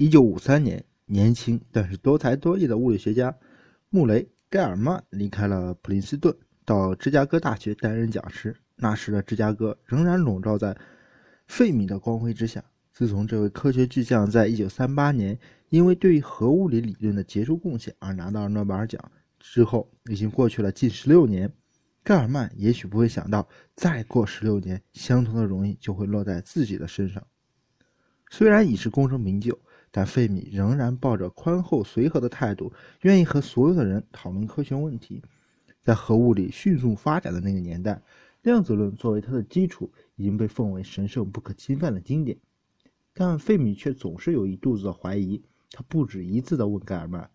一九五三年，年轻但是多才多艺的物理学家穆雷·盖尔曼离开了普林斯顿，到芝加哥大学担任讲师。那时的芝加哥仍然笼罩在费米的光辉之下。自从这位科学巨匠在一九三八年因为对核物理理论的杰出贡献而拿到了诺贝尔奖之后，已经过去了近十六年。盖尔曼也许不会想到，再过十六年，相同的荣誉就会落在自己的身上。虽然已是功成名就，但费米仍然抱着宽厚随和的态度，愿意和所有的人讨论科学问题。在核物理迅速发展的那个年代，量子论作为它的基础，已经被奉为神圣不可侵犯的经典。但费米却总是有一肚子的怀疑，他不止一次地问盖尔曼：“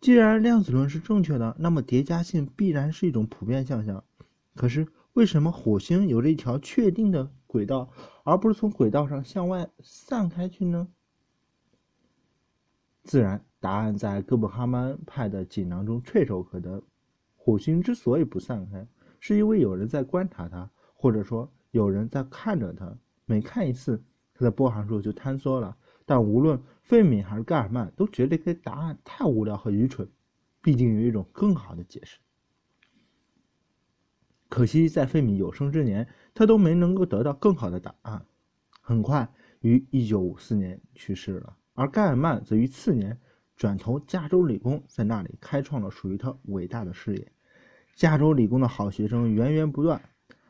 既然量子论是正确的，那么叠加性必然是一种普遍现象。可是，为什么火星有着一条确定的？”轨道，而不是从轨道上向外散开去呢？自然，答案在哥本哈根派的锦囊中唾手可得。火星之所以不散开，是因为有人在观察它，或者说有人在看着它。每看一次，它的波函数就坍缩了。但无论费米还是盖尔曼，都觉得这个答案太无聊和愚蠢。毕竟有一种更好的解释。可惜，在费米有生之年，他都没能够得到更好的答案。很快于1954年去世了，而盖尔曼则于次年转投加州理工，在那里开创了属于他伟大的事业。加州理工的好学生源源不断，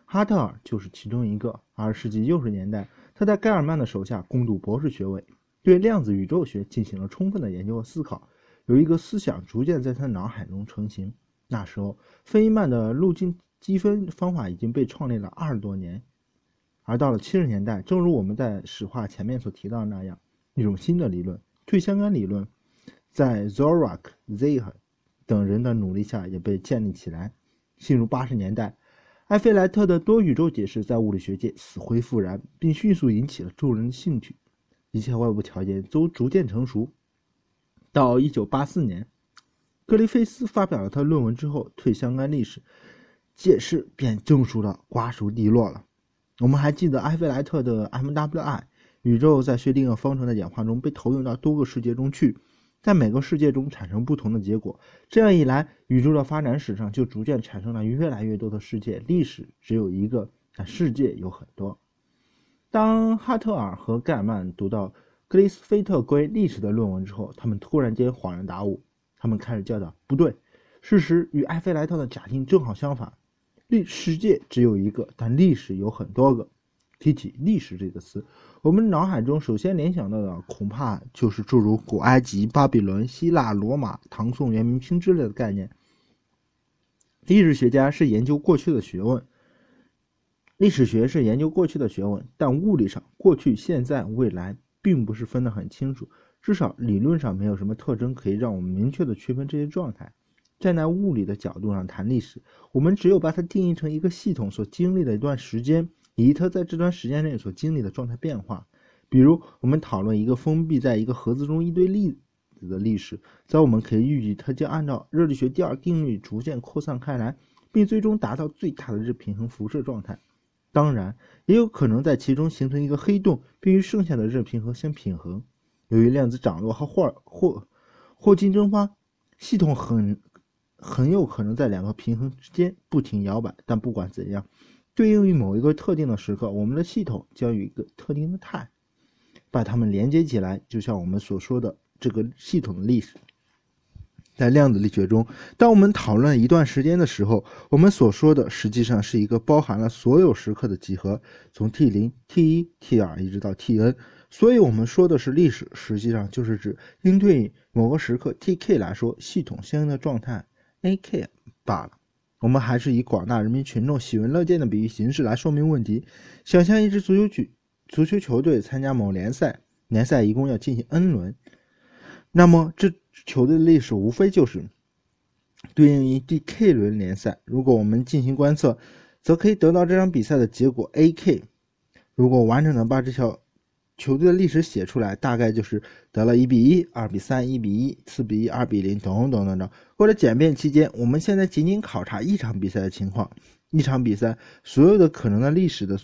哈特尔就是其中一个。二十世纪六十年代，他在盖尔曼的手下攻读博士学位，对量子宇宙学进行了充分的研究和思考。有一个思想逐渐在他脑海中成型。那时候，费曼的路径。积分方法已经被创立了二十多年，而到了七十年代，正如我们在史话前面所提到的那样，一种新的理论——退相干理论，在 Zorak Zeh 等人的努力下也被建立起来。进入八十年代，埃菲莱特的多宇宙解释在物理学界死灰复燃，并迅速引起了众人的兴趣。一切外部条件都逐渐成熟。到一九八四年，格里菲斯发表了他论文之后，退相干历史。解释便正式的瓜熟蒂落了。我们还记得埃菲莱特的 MWI，宇宙在薛定谔方程的演化中被投影到多个世界中去，在每个世界中产生不同的结果。这样一来，宇宙的发展史上就逐渐产生了越来越多的世界。历史只有一个，但世界有很多。当哈特尔和盖尔曼读到格里斯菲特关于历史的论文之后，他们突然间恍然大悟，他们开始叫道：“不对，事实与埃菲莱特的假定正好相反。”历世界只有一个，但历史有很多个。提起历史这个词，我们脑海中首先联想到的恐怕就是诸如古埃及、巴比伦、希腊、罗马、唐宋元明清之类的概念。历史学家是研究过去的学问，历史学是研究过去的学问，但物理上过去、现在、未来并不是分得很清楚，至少理论上没有什么特征可以让我们明确的区分这些状态。站在物理的角度上谈历史，我们只有把它定义成一个系统所经历的一段时间，以及它在这段时间内所经历的状态变化。比如，我们讨论一个封闭在一个盒子中一堆粒子的历史，则我们可以预计它将按照热力学第二定律逐渐扩散开来，并最终达到最大的热平衡辐射状态。当然，也有可能在其中形成一个黑洞，并与剩下的热平衡相平衡。由于量子涨落和霍尔霍霍金蒸发，系统很。很有可能在两个平衡之间不停摇摆，但不管怎样，对应于某一个特定的时刻，我们的系统将有一个特定的态把它们连接起来，就像我们所说的这个系统的历史。在量子力学中，当我们讨论一段时间的时候，我们所说的实际上是一个包含了所有时刻的集合，从 t 零、t 一、t 二一直到 t_n。所以，我们说的是历史，实际上就是指应对某个时刻 t_k 来说，系统相应的状态。A.K. 罢了，我们还是以广大人民群众喜闻乐见的比喻形式来说明问题。想象一支足球局足球球队参加某联赛，联赛一共要进行 N 轮，那么这球队的历史无非就是对应于第 K 轮联赛。如果我们进行观测，则可以得到这场比赛的结果 A.K. 如果完整的把这条。球队的历史写出来，大概就是得了一比一、二比三、一比一、四比一、二比零，等等等等。为了简便期间，我们现在仅仅考察一场比赛的情况。一场比赛所有的可能的历史的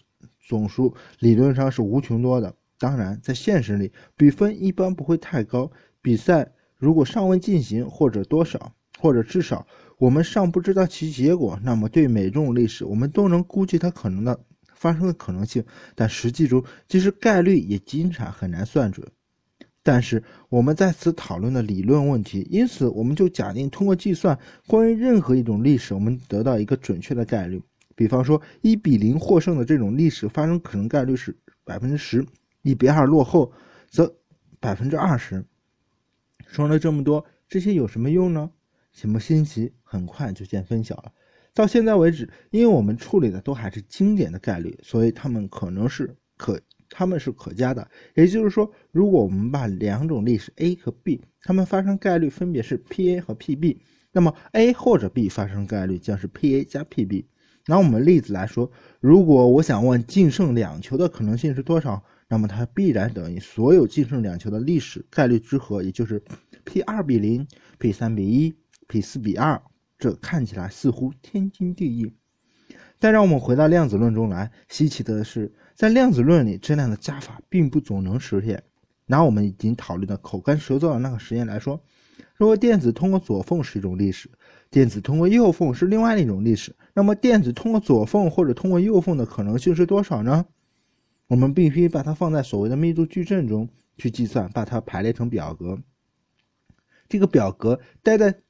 总数，理论上是无穷多的。当然，在现实里，比分一般不会太高。比赛如果尚未进行，或者多少，或者至少我们尚不知道其结果，那么对每种历史，我们都能估计它可能的发生的可能性。但实际中，即使概率也经常很难算准。但是我们在此讨论的理论问题，因此我们就假定通过计算关于任何一种历史，我们得到一个准确的概率。比方说，一比零获胜的这种历史发生可能概率是百分之十，一比二落后则百分之二十。说了这么多，这些有什么用呢？请莫心急，很快就见分晓了。到现在为止，因为我们处理的都还是经典的概率，所以它们可能是可。它们是可加的，也就是说，如果我们把两种历史 A 和 B，它们发生概率分别是 PA 和 PB，那么 A 或者 B 发生概率将是 PA 加 PB。拿我们例子来说，如果我想问净胜两球的可能性是多少，那么它必然等于所有净胜两球的历史概率之和，也就是 P 二比零、P 三比一、P 四比二。这看起来似乎天经地义，但让我们回到量子论中来，稀奇的是。在量子论里，这样的加法并不总能实现。拿我们已经讨论的口干舌燥的那个实验来说，如果电子通过左缝是一种历史，电子通过右缝是另外一种历史，那么电子通过左缝或者通过右缝的可能性是多少呢？我们必须把它放在所谓的密度矩阵中去计算，把它排列成表格。这个表格待在。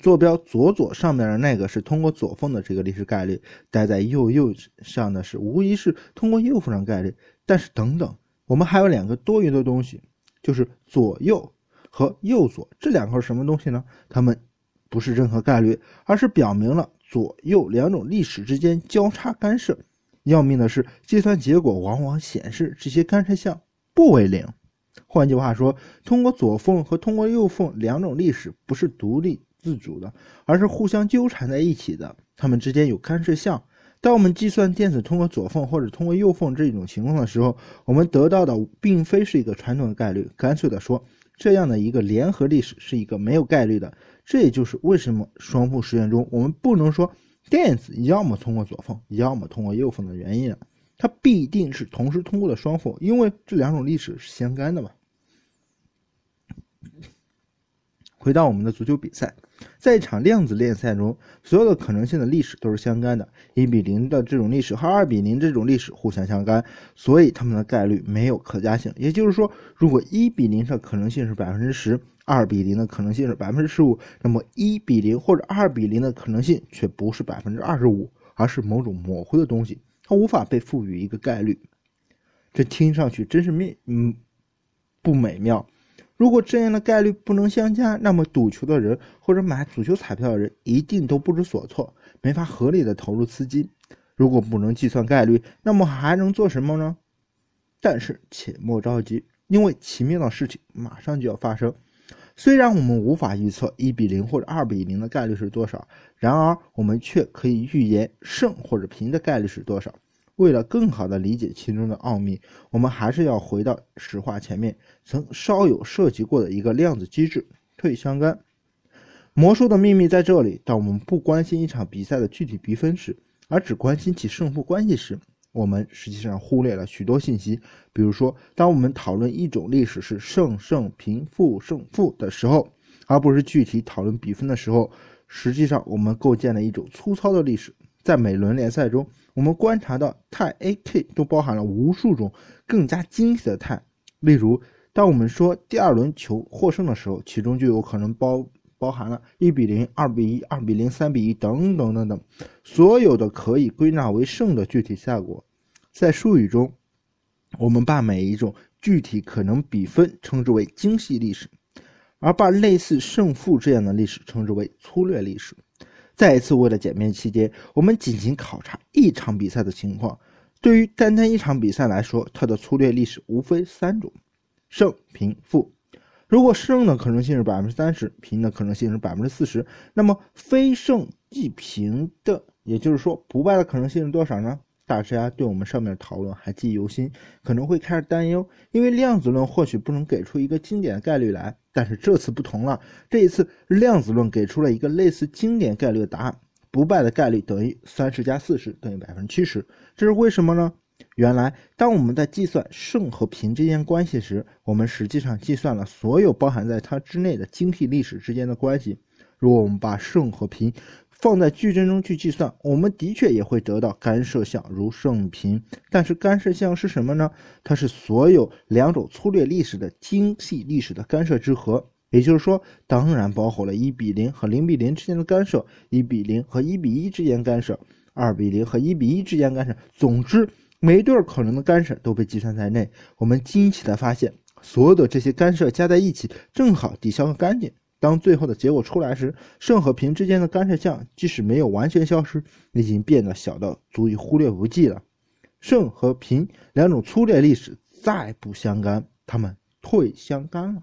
坐标左左上面的那个是通过左缝的这个历史概率，待在右右上的是无疑是通过右缝上概率。但是等等，我们还有两个多余的东西，就是左右和右左这两个是什么东西呢？它们不是任何概率，而是表明了左右两种历史之间交叉干涉。要命的是，计算结果往往显示这些干涉项不为零。换句话说，通过左缝和通过右缝两种历史不是独立。自主的，而是互相纠缠在一起的，它们之间有干涉项。当我们计算电子通过左缝或者通过右缝这种情况的时候，我们得到的并非是一个传统的概率。干脆的说，这样的一个联合历史是一个没有概率的。这也就是为什么双缝实验中我们不能说电子要么通过左缝，要么通过右缝的原因了。它必定是同时通过了双缝，因为这两种历史是相干的嘛。回到我们的足球比赛。在一场量子联赛中，所有的可能性的历史都是相干的。一比零的这种历史和二比零这种历史互相相干，所以它们的概率没有可加性。也就是说，如果一比零的可能性是百分之十，二比零的可能性是百分之十五，那么一比零或者二比零的可能性却不是百分之二十五，而是某种模糊的东西，它无法被赋予一个概率。这听上去真是美，嗯，不美妙。如果这样的概率不能相加，那么赌球的人或者买足球彩票的人一定都不知所措，没法合理的投入资金。如果不能计算概率，那么还能做什么呢？但是且莫着急，因为奇妙的事情马上就要发生。虽然我们无法预测一比零或者二比零的概率是多少，然而我们却可以预言胜或者平的概率是多少。为了更好地理解其中的奥秘，我们还是要回到实话前面曾稍有涉及过的一个量子机制——退相干。魔术的秘密在这里。当我们不关心一场比赛的具体比分时，而只关心其胜负关系时，我们实际上忽略了许多信息。比如说，当我们讨论一种历史是胜胜平负胜负的时候，而不是具体讨论比分的时候，实际上我们构建了一种粗糙的历史。在每轮联赛中。我们观察到态 A、K 都包含了无数种更加精细的态。例如，当我们说第二轮球获胜的时候，其中就有可能包包含了1比0、2比1、2比0、3比1等等等等，所有的可以归纳为胜的具体效果。在术语中，我们把每一种具体可能比分称之为精细历史，而把类似胜负这样的历史称之为粗略历史。再一次，为了简便起见，我们仅仅考察一场比赛的情况。对于单单一场比赛来说，它的粗略历史无非三种：胜、平、负。如果胜的可能性是百分之三十，平的可能性是百分之四十，那么非胜即平的，也就是说不败的可能性是多少呢？大家对我们上面的讨论还记忆犹新，可能会开始担忧，因为量子论或许不能给出一个经典的概率来。但是这次不同了，这一次量子论给出了一个类似经典概率的答案：不败的概率等于三十加四十等于百分之七十。这是为什么呢？原来，当我们在计算胜和贫之间关系时，我们实际上计算了所有包含在它之内的精辟历史之间的关系。如果我们把胜和贫放在矩阵中去计算，我们的确也会得到干涉项，如肾贫。但是干涉项是什么呢？它是所有两种粗略历史的精细历史的干涉之和。也就是说，当然包括了一比零和零比零之间的干涉，一比零和一比一之间干涉，二比零和一比一之间干涉。总之。每一对可能的干涉都被计算在内。我们惊奇地发现，所有的这些干涉加在一起，正好抵消干净。当最后的结果出来时，肾和平之间的干涉项即使没有完全消失，已经变得小到足以忽略不计了。肾和平两种粗略历史再不相干，它们退相干了。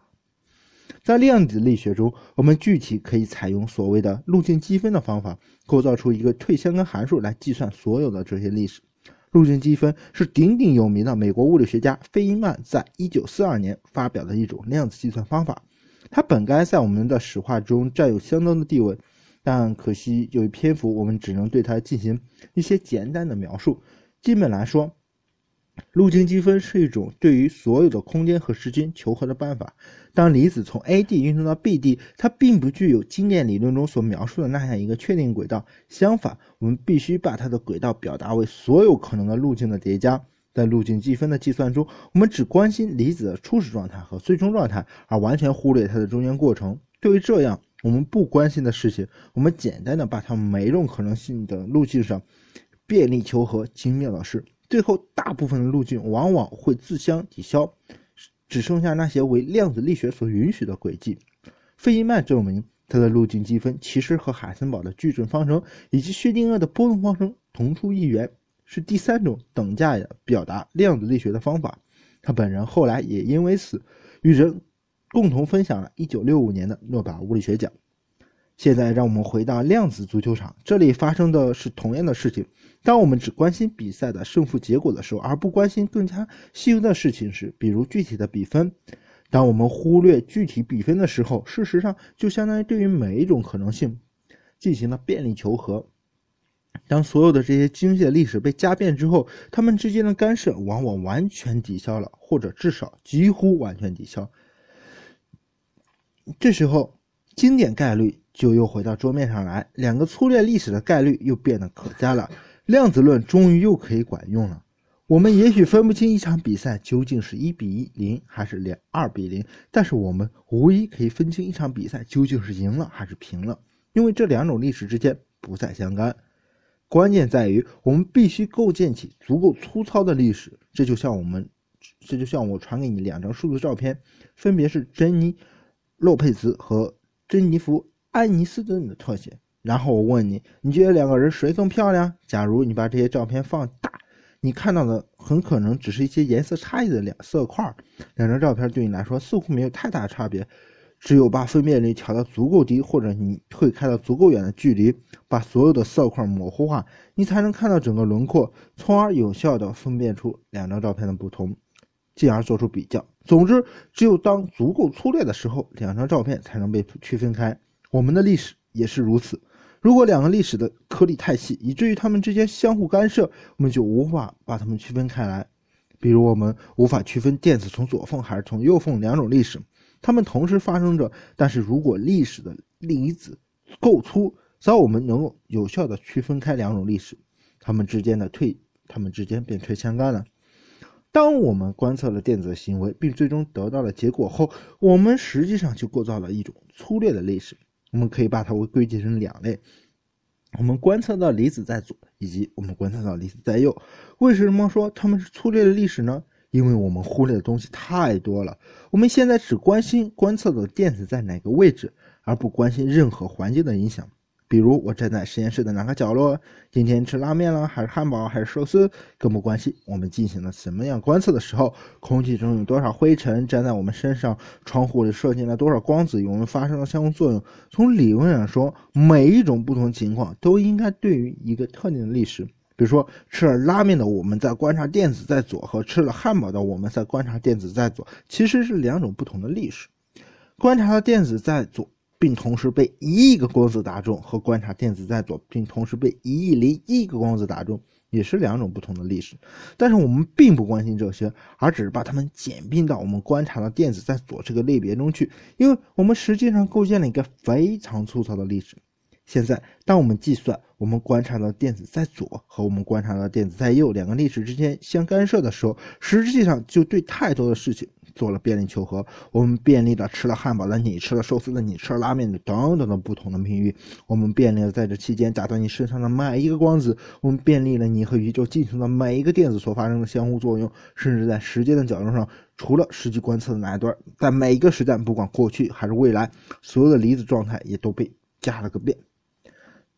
在量子力学中，我们具体可以采用所谓的路径积分的方法，构造出一个退相干函数来计算所有的这些历史。路径积分是鼎鼎有名的美国物理学家费因曼在1942年发表的一种量子计算方法。它本该在我们的史话中占有相当的地位，但可惜由于篇幅，我们只能对它进行一些简单的描述。基本来说，路径积分是一种对于所有的空间和时间求和的办法。当离子从 A 地运动到 B 地，它并不具有经典理论中所描述的那样一个确定轨道。相反，我们必须把它的轨道表达为所有可能的路径的叠加。在路径积分的计算中，我们只关心离子的初始状态和最终状态，而完全忽略它的中间过程。对于这样我们不关心的事情，我们简单的把它每一种可能性的路径上便利求和。精妙的是，最后大部分的路径往往会自相抵消。只剩下那些为量子力学所允许的轨迹。费伊曼证明，他的路径积分其实和海森堡的矩阵方程以及薛定谔的波动方程同出一源，是第三种等价的表达量子力学的方法。他本人后来也因为此与人共同分享了1965年的诺贝尔物理学奖。现在让我们回到量子足球场，这里发生的是同样的事情。当我们只关心比赛的胜负结果的时候，而不关心更加细微的事情时，比如具体的比分；当我们忽略具体比分的时候，事实上就相当于对于每一种可能性进行了便利求和。当所有的这些精细的历史被加变之后，它们之间的干涉往往完全抵消了，或者至少几乎完全抵消。这时候，经典概率。就又回到桌面上来，两个粗略历史的概率又变得可加了，量子论终于又可以管用了。我们也许分不清一场比赛究竟是一比一零还是两二比零，但是我们无疑可以分清一场比赛究竟是赢了还是平了，因为这两种历史之间不再相干。关键在于我们必须构建起足够粗糙的历史。这就像我们，这就像我传给你两张数字照片，分别是珍妮·洛佩兹和珍妮弗。安妮斯顿的特写，然后我问你，你觉得两个人谁更漂亮？假如你把这些照片放大，你看到的很可能只是一些颜色差异的两色块。两张照片对你来说似乎没有太大差别，只有把分辨率调到足够低，或者你会开到足够远的距离，把所有的色块模糊化，你才能看到整个轮廓，从而有效地分辨出两张照片的不同，进而做出比较。总之，只有当足够粗略的时候，两张照片才能被区分开。我们的历史也是如此。如果两个历史的颗粒太细，以至于它们之间相互干涉，我们就无法把它们区分开来。比如，我们无法区分电子从左缝还是从右缝两种历史，它们同时发生着。但是如果历史的离子够粗，则我们能够有效地区分开两种历史，它们之间的退，它们之间便退相干了。当我们观测了电子的行为，并最终得到了结果后，我们实际上就构造了一种粗略的历史。我们可以把它归结成两类：我们观测到离子在左，以及我们观测到离子在右。为什么说它们是粗略的历史呢？因为我们忽略的东西太多了。我们现在只关心观测的电子在哪个位置，而不关心任何环境的影响。比如我站在实验室的哪个角落，今天吃拉面了还是汉堡还是寿司，根本关心。我们进行了什么样观测的时候，空气中有多少灰尘粘在我们身上，窗户里射进了多少光子，与我们发生了相互作用。从理论上说，每一种不同情况都应该对于一个特定的历史。比如说，吃了拉面的我们在观察电子在左，和吃了汉堡的我们在观察电子在左，其实是两种不同的历史。观察的电子在左。并同时被一亿个光子打中，和观察电子在左，并同时被一亿零一个光子打中，也是两种不同的历史。但是我们并不关心这些，而只是把它们简并到我们观察到电子在左这个类别中去，因为我们实际上构建了一个非常粗糙的历史。现在，当我们计算我们观察到电子在左和我们观察到电子在右两个历史之间相干涉的时候，实际上就对太多的事情做了便利求和。我们便利了吃了汉堡的你，吃了寿司的你，吃了拉面的等等的不同的命运。我们便利了在这期间打断你身上的每一个光子。我们便利了你和宇宙进行的每一个电子所发生的相互作用。甚至在时间的角度上，除了实际观测的那一段，在每一个时代，不管过去还是未来，所有的离子状态也都被加了个遍。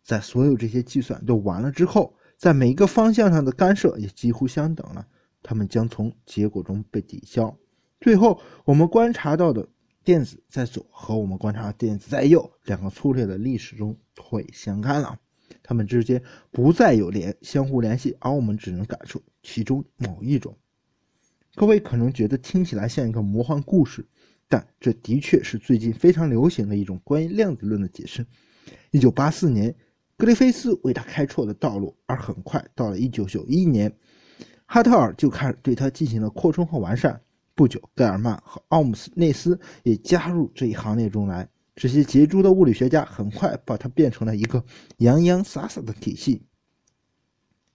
在所有这些计算都完了之后，在每一个方向上的干涉也几乎相等了，它们将从结果中被抵消。最后，我们观察到的电子在左和我们观察的电子在右两个粗略的历史中会相干了，它们之间不再有联相互联系，而我们只能感受其中某一种。各位可能觉得听起来像一个魔幻故事，但这的确是最近非常流行的一种关于量子论的解释。一九八四年。格雷菲斯为他开拓的道路，而很快到了1991年，哈特尔就开始对他进行了扩充和完善。不久，盖尔曼和奥姆斯内斯也加入这一行列中来。这些杰出的物理学家很快把它变成了一个洋洋洒洒的体系。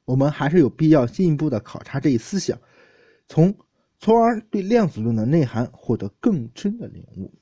我们还是有必要进一步的考察这一思想，从从而对量子论的内涵获得更深的领悟。